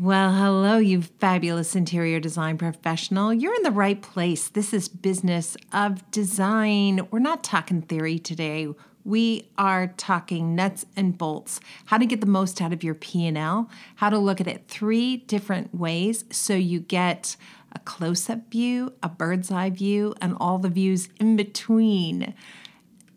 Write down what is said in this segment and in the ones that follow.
Well, hello, you fabulous interior design professional. You're in the right place. This is business of design. We're not talking theory today. We are talking nuts and bolts. How to get the most out of your P&L, how to look at it three different ways so you get a close-up view, a bird's eye view, and all the views in between.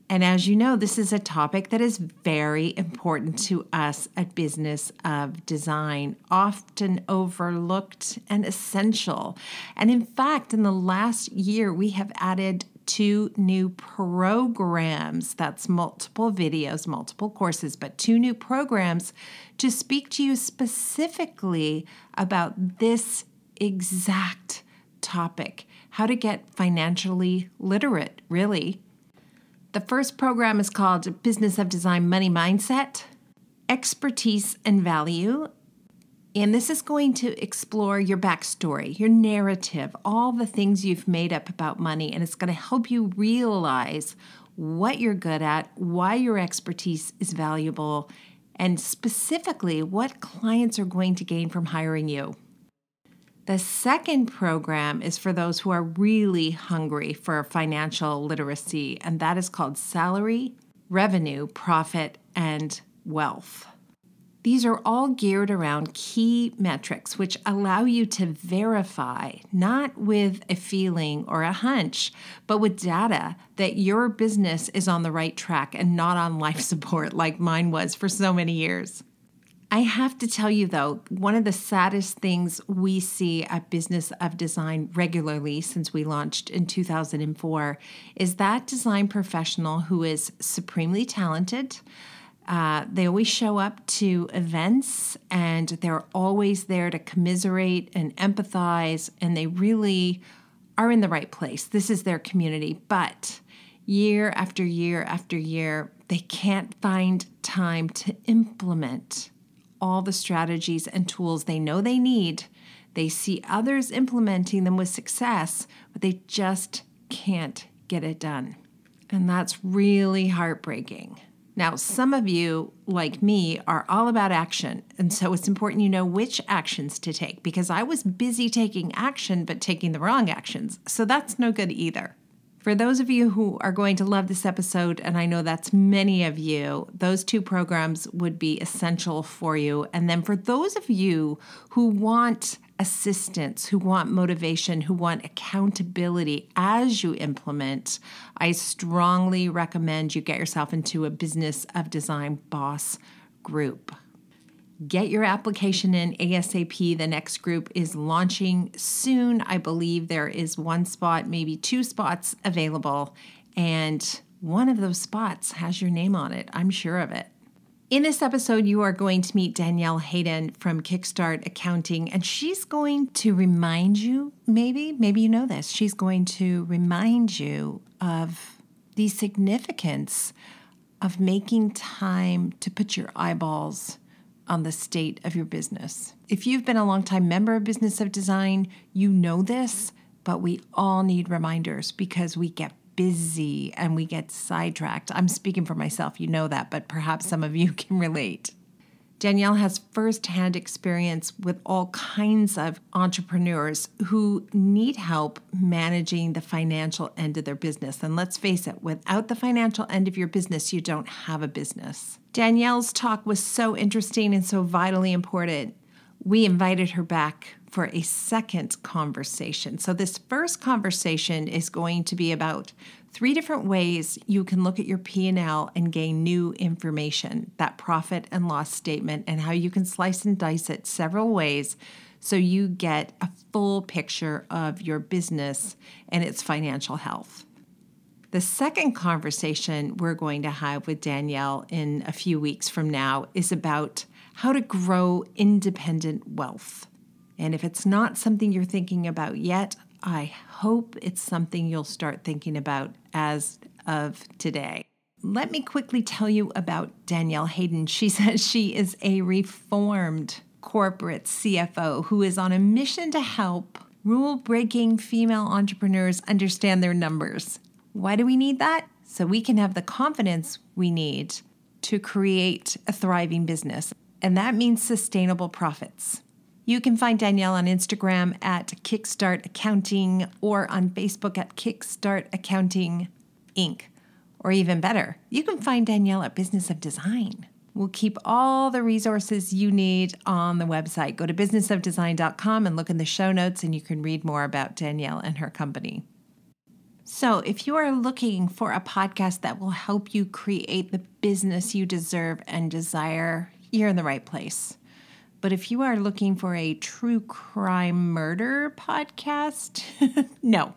And as you know, this is a topic that is very important to us at Business of Design, often overlooked and essential. And in fact, in the last year, we have added two new programs that's multiple videos, multiple courses, but two new programs to speak to you specifically about this exact topic how to get financially literate, really the first program is called Business of Design Money Mindset, Expertise and Value. And this is going to explore your backstory, your narrative, all the things you've made up about money. And it's going to help you realize what you're good at, why your expertise is valuable, and specifically what clients are going to gain from hiring you. The second program is for those who are really hungry for financial literacy, and that is called Salary, Revenue, Profit, and Wealth. These are all geared around key metrics which allow you to verify, not with a feeling or a hunch, but with data that your business is on the right track and not on life support like mine was for so many years. I have to tell you though, one of the saddest things we see at Business of Design regularly since we launched in 2004 is that design professional who is supremely talented. Uh, they always show up to events and they're always there to commiserate and empathize, and they really are in the right place. This is their community. But year after year after year, they can't find time to implement all the strategies and tools they know they need. They see others implementing them with success, but they just can't get it done. And that's really heartbreaking. Now, some of you, like me, are all about action. And so it's important you know which actions to take because I was busy taking action, but taking the wrong actions. So that's no good either. For those of you who are going to love this episode, and I know that's many of you, those two programs would be essential for you. And then for those of you who want assistance, who want motivation, who want accountability as you implement, I strongly recommend you get yourself into a Business of Design Boss group. Get your application in ASAP. The next group is launching soon. I believe there is one spot, maybe two spots available, and one of those spots has your name on it. I'm sure of it. In this episode, you are going to meet Danielle Hayden from Kickstart Accounting, and she's going to remind you maybe, maybe you know this, she's going to remind you of the significance of making time to put your eyeballs on the state of your business. If you've been a long-time member of Business of Design, you know this, but we all need reminders because we get busy and we get sidetracked. I'm speaking for myself, you know that, but perhaps some of you can relate. Danielle has firsthand experience with all kinds of entrepreneurs who need help managing the financial end of their business. And let's face it, without the financial end of your business, you don't have a business. Danielle's talk was so interesting and so vitally important. We invited her back for a second conversation. So, this first conversation is going to be about three different ways you can look at your P&L and gain new information, that profit and loss statement and how you can slice and dice it several ways so you get a full picture of your business and its financial health. The second conversation we're going to have with Danielle in a few weeks from now is about how to grow independent wealth. And if it's not something you're thinking about yet, I hope it's something you'll start thinking about as of today. Let me quickly tell you about Danielle Hayden. She says she is a reformed corporate CFO who is on a mission to help rule breaking female entrepreneurs understand their numbers. Why do we need that? So we can have the confidence we need to create a thriving business. And that means sustainable profits. You can find Danielle on Instagram at Kickstart Accounting or on Facebook at Kickstart Accounting Inc. Or even better, you can find Danielle at Business of Design. We'll keep all the resources you need on the website. Go to businessofdesign.com and look in the show notes, and you can read more about Danielle and her company. So, if you are looking for a podcast that will help you create the business you deserve and desire, you're in the right place. But if you are looking for a true crime murder podcast, no,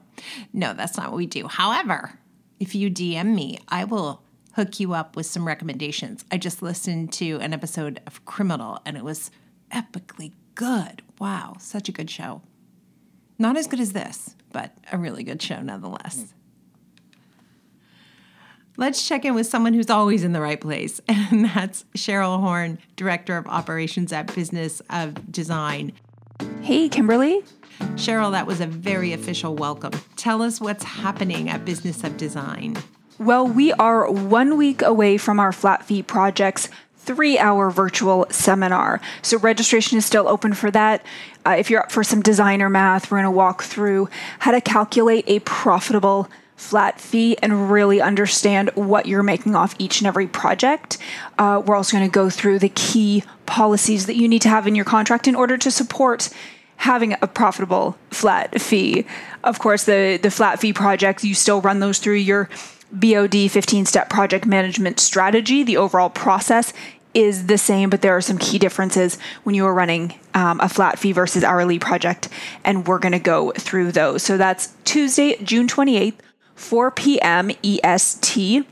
no, that's not what we do. However, if you DM me, I will hook you up with some recommendations. I just listened to an episode of Criminal and it was epically good. Wow, such a good show. Not as good as this, but a really good show nonetheless. Let's check in with someone who's always in the right place, and that's Cheryl Horn, Director of Operations at Business of Design. Hey, Kimberly. Cheryl, that was a very official welcome. Tell us what's happening at Business of Design. Well, we are one week away from our flat fee project's three hour virtual seminar. So registration is still open for that. Uh, if you're up for some designer math, we're going to walk through how to calculate a profitable flat fee and really understand what you're making off each and every project. Uh, we're also going to go through the key policies that you need to have in your contract in order to support having a profitable flat fee. Of course, the, the flat fee projects, you still run those through your BOD 15 step project management strategy. The overall process is the same, but there are some key differences when you are running um, a flat fee versus hourly project, and we're going to go through those. So that's Tuesday, June 28th 4 p.m. EST.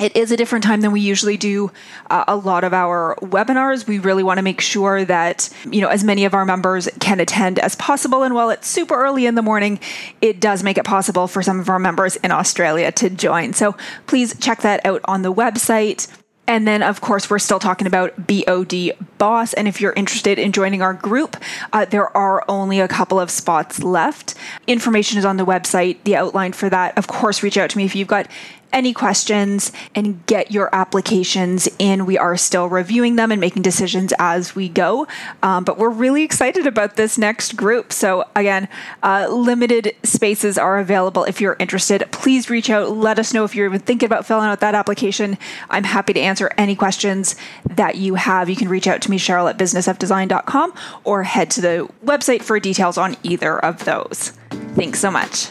It is a different time than we usually do uh, a lot of our webinars. We really want to make sure that, you know, as many of our members can attend as possible. And while it's super early in the morning, it does make it possible for some of our members in Australia to join. So please check that out on the website. And then, of course, we're still talking about BOD Boss. And if you're interested in joining our group, uh, there are only a couple of spots left. Information is on the website, the outline for that. Of course, reach out to me if you've got any questions and get your applications in. We are still reviewing them and making decisions as we go. Um, but we're really excited about this next group. So, again, uh, limited spaces are available if you're interested. Please reach out. Let us know if you're even thinking about filling out that application. I'm happy to answer any questions that you have. You can reach out to me, Cheryl at businessofdesign.com, or head to the website for details on either of those. Thanks so much.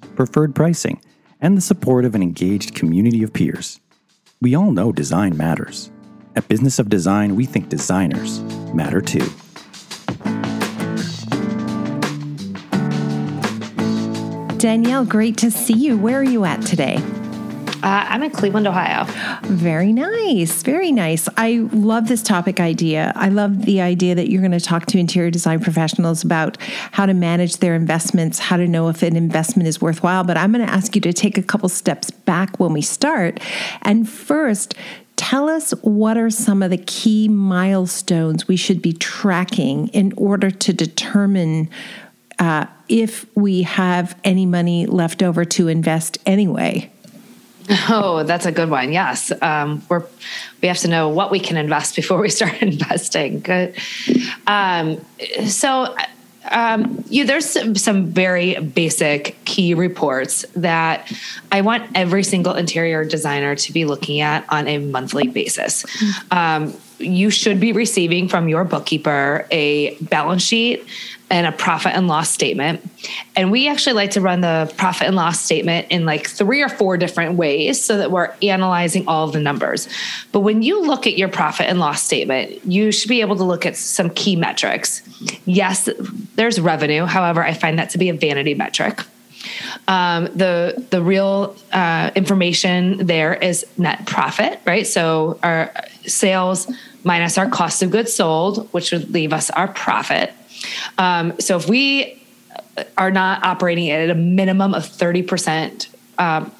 preferred pricing, and the support of an engaged community of peers. We all know design matters. At Business of Design, we think designers matter too. Danielle, great to see you. Where are you at today? Uh, I'm in Cleveland, Ohio. Very nice. Very nice. I love this topic idea. I love the idea that you're going to talk to interior design professionals about how to manage their investments, how to know if an investment is worthwhile. But I'm going to ask you to take a couple steps back when we start. And first, tell us what are some of the key milestones we should be tracking in order to determine uh, if we have any money left over to invest anyway. Oh, that's a good one. Yes, um, we're we have to know what we can invest before we start investing. Good. Um, so. Um, you, there's some, some, very basic key reports that I want every single interior designer to be looking at on a monthly basis. Um, you should be receiving from your bookkeeper a balance sheet and a profit and loss statement. And we actually like to run the profit and loss statement in like three or four different ways so that we're analyzing all of the numbers. But when you look at your profit and loss statement, you should be able to look at some key metrics. Yes, there's revenue. However, I find that to be a vanity metric. Um, the the real uh, information there is net profit, right? So our sales minus our cost of goods sold, which would leave us our profit. Um, so if we are not operating at a minimum of 30% um,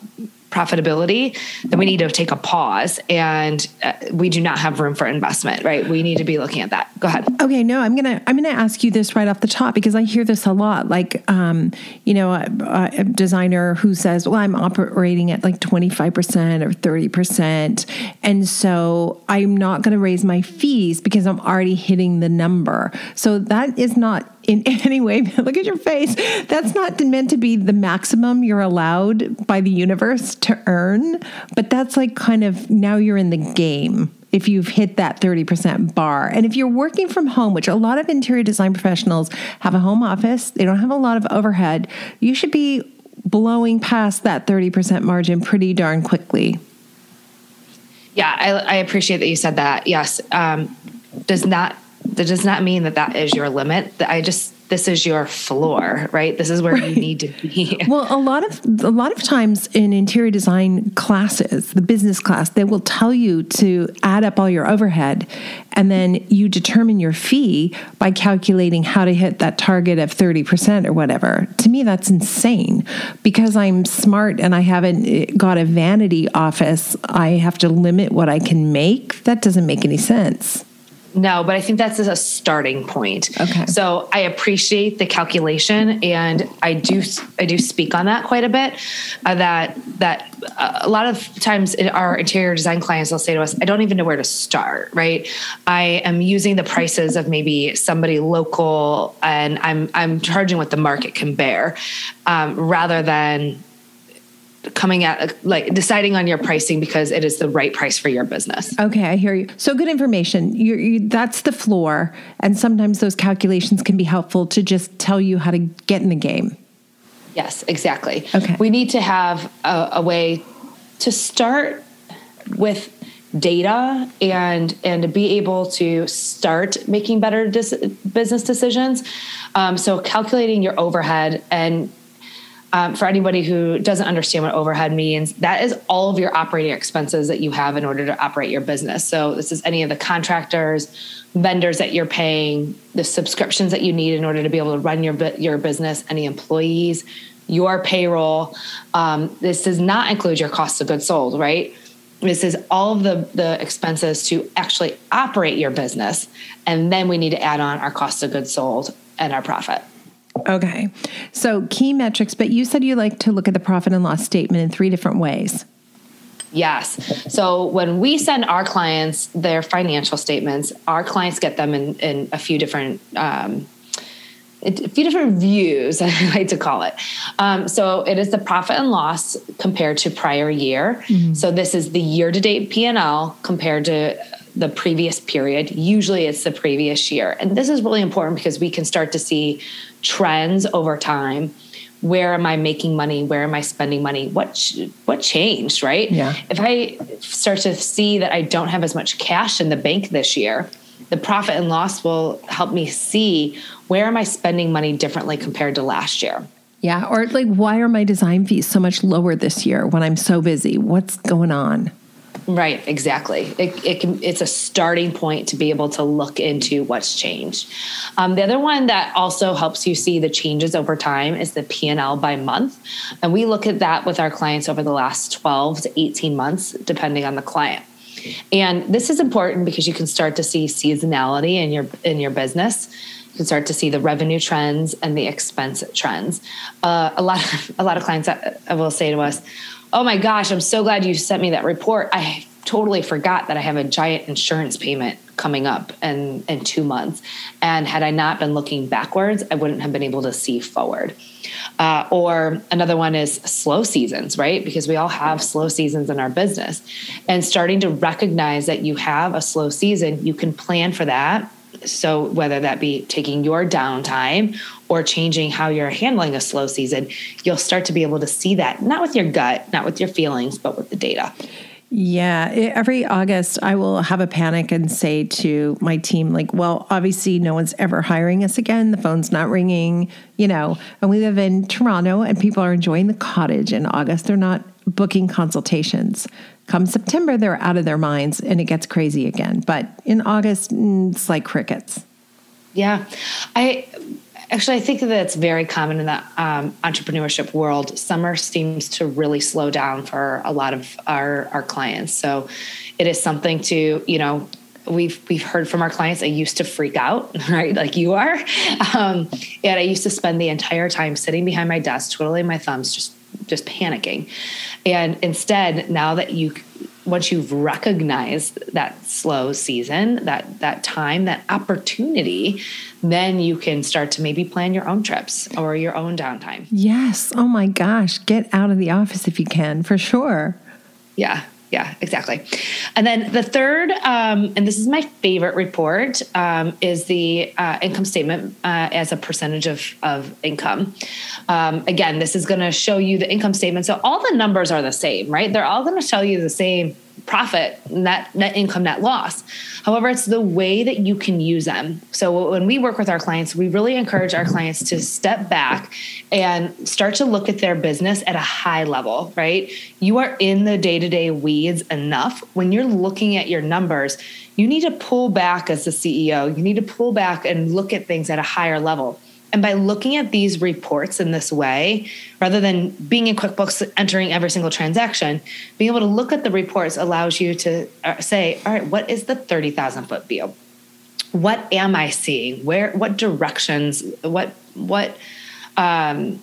profitability, then we need to take a pause and uh, we do not have room for investment, right? We need to be looking at that. Go ahead. Okay, no, I'm gonna I'm gonna ask you this right off the top because I hear this a lot. Like, um, you know, a, a designer who says, "Well, I'm operating at like 25 percent or 30 percent, and so I'm not going to raise my fees because I'm already hitting the number." So that is not in any way, look at your face. That's not meant to be the maximum you're allowed by the universe to earn, but that's like kind of now you're in the game if you've hit that 30% bar. And if you're working from home, which a lot of interior design professionals have a home office, they don't have a lot of overhead, you should be blowing past that 30% margin pretty darn quickly. Yeah, I, I appreciate that you said that. Yes. Um, does not that does not mean that that is your limit. I just this is your floor, right? This is where right. you need to be. well, a lot of a lot of times in interior design classes, the business class, they will tell you to add up all your overhead and then you determine your fee by calculating how to hit that target of 30% or whatever. To me that's insane. Because I'm smart and I haven't eh, got a vanity office, I have to limit what I can make. That doesn't make any sense. No, but I think that's a starting point. Okay. So I appreciate the calculation, and I do I do speak on that quite a bit. Uh, that that uh, a lot of times our interior design clients will say to us, "I don't even know where to start." Right? I am using the prices of maybe somebody local, and I'm I'm charging what the market can bear, um, rather than coming at like deciding on your pricing because it is the right price for your business. Okay, I hear you. So good information. You, you, that's the floor, and sometimes those calculations can be helpful to just tell you how to get in the game. Yes, exactly. Okay, we need to have a, a way to start with data and and be able to start making better dis- business decisions. Um, so calculating your overhead and um, for anybody who doesn't understand what overhead means, that is all of your operating expenses that you have in order to operate your business. So, this is any of the contractors, vendors that you're paying, the subscriptions that you need in order to be able to run your your business, any employees, your payroll. Um, this does not include your cost of goods sold, right? This is all of the, the expenses to actually operate your business. And then we need to add on our cost of goods sold and our profit. Okay. So key metrics, but you said you like to look at the profit and loss statement in three different ways. Yes. So when we send our clients their financial statements, our clients get them in, in a few different um, a few different views, I like to call it. Um, so it is the profit and loss compared to prior year. Mm-hmm. So this is the year to date P and L compared to the previous period. Usually it's the previous year. And this is really important because we can start to see trends over time. Where am I making money? Where am I spending money? What what changed, right? Yeah. If I start to see that I don't have as much cash in the bank this year, the profit and loss will help me see where am I spending money differently compared to last year. Yeah, or like why are my design fees so much lower this year when I'm so busy? What's going on? Right, exactly. It, it can, it's a starting point to be able to look into what's changed. Um, the other one that also helps you see the changes over time is the P&L by month. And we look at that with our clients over the last 12 to 18 months, depending on the client. And this is important because you can start to see seasonality in your in your business. You can start to see the revenue trends and the expense trends. Uh, a lot of, a lot of clients will say to us, oh my gosh, I'm so glad you sent me that report. I totally forgot that I have a giant insurance payment coming up in, in two months. And had I not been looking backwards, I wouldn't have been able to see forward. Uh, or another one is slow seasons, right? Because we all have slow seasons in our business. And starting to recognize that you have a slow season, you can plan for that so whether that be taking your downtime or changing how you're handling a slow season, you'll start to be able to see that, not with your gut, not with your feelings, but with the data. Yeah, every August I will have a panic and say to my team, like, well, obviously no one's ever hiring us again. The phone's not ringing, you know, and we live in Toronto and people are enjoying the cottage in August. They're not booking consultations. Come September, they're out of their minds and it gets crazy again. But in August, mm, it's like crickets. Yeah. I actually, I think that it's very common in the um, entrepreneurship world. Summer seems to really slow down for a lot of our, our clients. So it is something to, you know, we've we've heard from our clients i used to freak out right like you are um, and i used to spend the entire time sitting behind my desk twiddling my thumbs just just panicking and instead now that you once you've recognized that slow season that that time that opportunity then you can start to maybe plan your own trips or your own downtime. Yes. Oh my gosh. Get out of the office if you can for sure. Yeah yeah, exactly. And then the third, um, and this is my favorite report, um, is the uh, income statement uh, as a percentage of, of income. Um, again, this is going to show you the income statement. So all the numbers are the same, right? They're all going to show you the same profit, net net income, net loss. However, it's the way that you can use them. So when we work with our clients, we really encourage our clients to step back and start to look at their business at a high level, right? You are in the day-to-day weeds enough when you're looking at your numbers, you need to pull back as the CEO. You need to pull back and look at things at a higher level and by looking at these reports in this way, rather than being in QuickBooks entering every single transaction, being able to look at the reports allows you to uh, say, all right, what is the 30,000 foot view? What am I seeing? Where, what directions, what, what, um,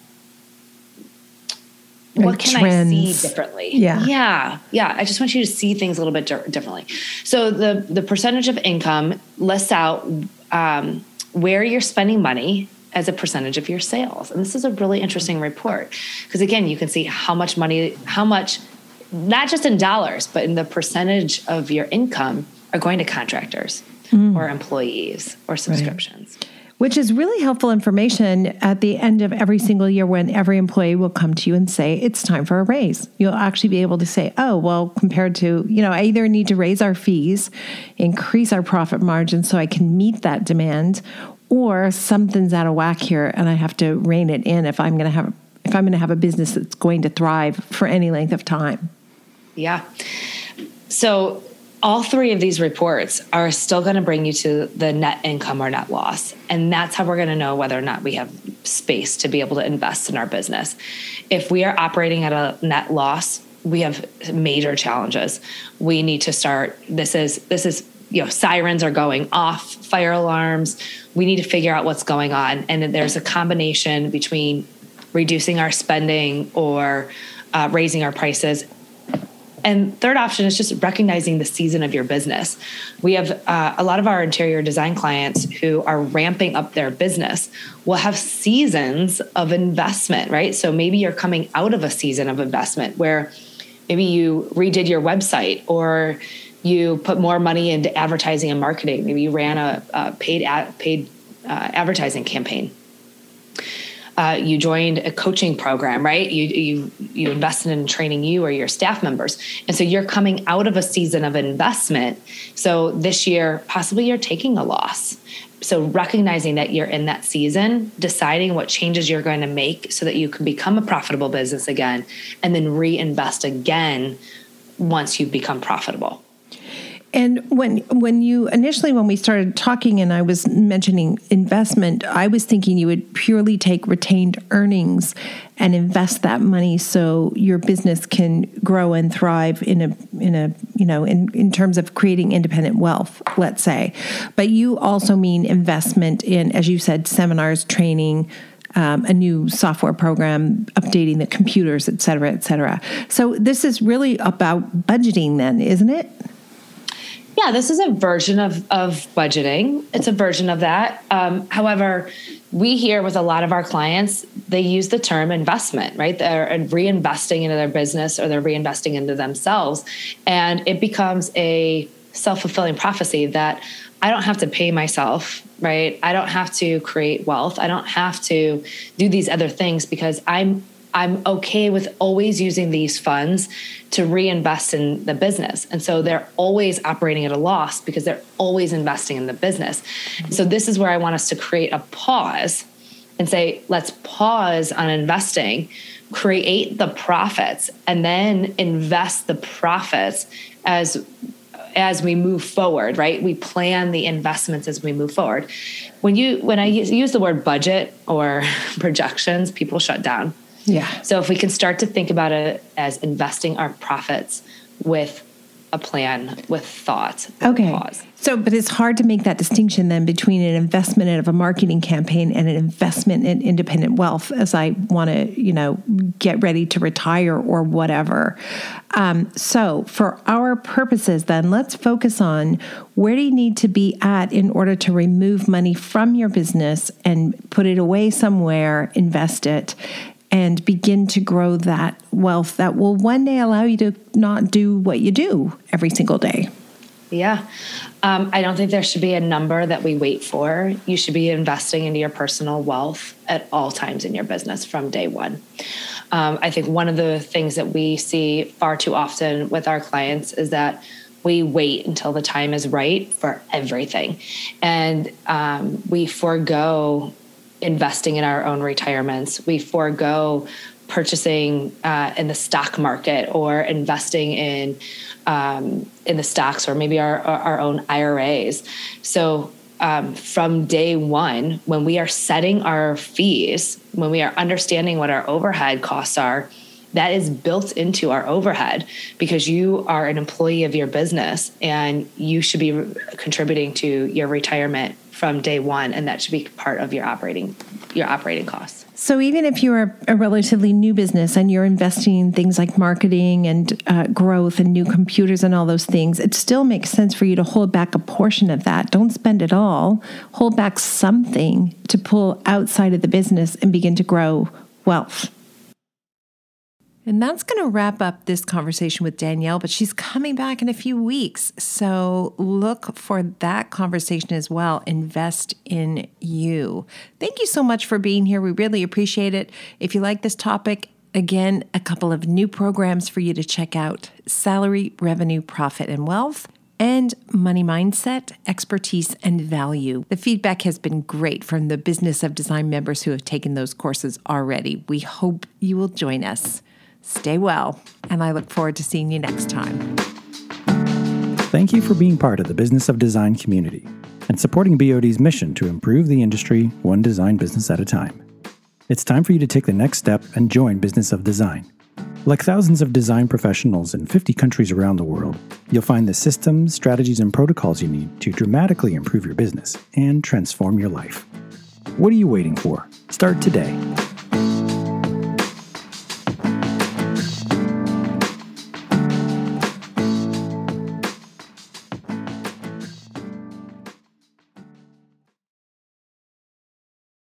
what can trends. I see differently? Yeah. Yeah. Yeah. I just want you to see things a little bit differently. So the, the percentage of income lists out um, where you're spending money as a percentage of your sales. And this is a really interesting report because again, you can see how much money, how much, not just in dollars, but in the percentage of your income are going to contractors mm. or employees or subscriptions. Right. Which is really helpful information at the end of every single year when every employee will come to you and say, it's time for a raise. You'll actually be able to say, oh, well, compared to, you know, I either need to raise our fees, increase our profit margin so I can meet that demand, or something's out of whack here and I have to rein it in if I'm going to have if I'm going to have a business that's going to thrive for any length of time. Yeah. So all three of these reports are still going to bring you to the net income or net loss. And that's how we're going to know whether or not we have space to be able to invest in our business. If we are operating at a net loss, we have major challenges. We need to start this is this is you know sirens are going off fire alarms we need to figure out what's going on and there's a combination between reducing our spending or uh, raising our prices and third option is just recognizing the season of your business. We have uh, a lot of our interior design clients who are ramping up their business will have seasons of investment, right? So maybe you're coming out of a season of investment where maybe you redid your website or you put more money into advertising and marketing. Maybe you ran a, a paid ad, paid uh, advertising campaign. Uh, you joined a coaching program, right? You you you invested in training you or your staff members, and so you're coming out of a season of investment. So this year, possibly you're taking a loss. So recognizing that you're in that season, deciding what changes you're going to make so that you can become a profitable business again, and then reinvest again once you've become profitable. And when when you initially when we started talking and I was mentioning investment, I was thinking you would purely take retained earnings and invest that money so your business can grow and thrive in a in a you know in, in terms of creating independent wealth, let's say. But you also mean investment in, as you said, seminars, training, um, a new software program, updating the computers, et cetera, et cetera. So this is really about budgeting, then, isn't it? Yeah, this is a version of, of budgeting. It's a version of that. Um, however, we hear with a lot of our clients, they use the term investment, right? They're reinvesting into their business or they're reinvesting into themselves. And it becomes a self fulfilling prophecy that I don't have to pay myself, right? I don't have to create wealth. I don't have to do these other things because I'm I'm okay with always using these funds to reinvest in the business. And so they're always operating at a loss because they're always investing in the business. So this is where I want us to create a pause and say, let's pause on investing create the profits and then invest the profits as as we move forward right we plan the investments as we move forward when you when i use the word budget or projections people shut down yeah so if we can start to think about it as investing our profits with a plan with thought. Okay. Pause. So, but it's hard to make that distinction then between an investment of a marketing campaign and an investment in independent wealth as I want to, you know, get ready to retire or whatever. Um, so, for our purposes, then let's focus on where do you need to be at in order to remove money from your business and put it away somewhere, invest it, and begin to grow that wealth that will one day allow you to not do what you do every single day. Yeah. Um, I don't think there should be a number that we wait for. You should be investing into your personal wealth at all times in your business from day one. Um, I think one of the things that we see far too often with our clients is that we wait until the time is right for everything. And um, we forego investing in our own retirements. We forego purchasing uh, in the stock market or investing in um, in the stocks or maybe our our own IRAs. So um, from day one, when we are setting our fees, when we are understanding what our overhead costs are, that is built into our overhead because you are an employee of your business and you should be contributing to your retirement from day one and that should be part of your operating your operating costs. So even if you're a relatively new business and you're investing in things like marketing and uh, growth and new computers and all those things it still makes sense for you to hold back a portion of that. Don't spend it all. Hold back something to pull outside of the business and begin to grow wealth and that's going to wrap up this conversation with Danielle, but she's coming back in a few weeks. So look for that conversation as well. Invest in you. Thank you so much for being here. We really appreciate it. If you like this topic, again, a couple of new programs for you to check out salary, revenue, profit, and wealth and money mindset, expertise, and value. The feedback has been great from the Business of Design members who have taken those courses already. We hope you will join us. Stay well, and I look forward to seeing you next time. Thank you for being part of the Business of Design community and supporting BOD's mission to improve the industry one design business at a time. It's time for you to take the next step and join Business of Design. Like thousands of design professionals in 50 countries around the world, you'll find the systems, strategies, and protocols you need to dramatically improve your business and transform your life. What are you waiting for? Start today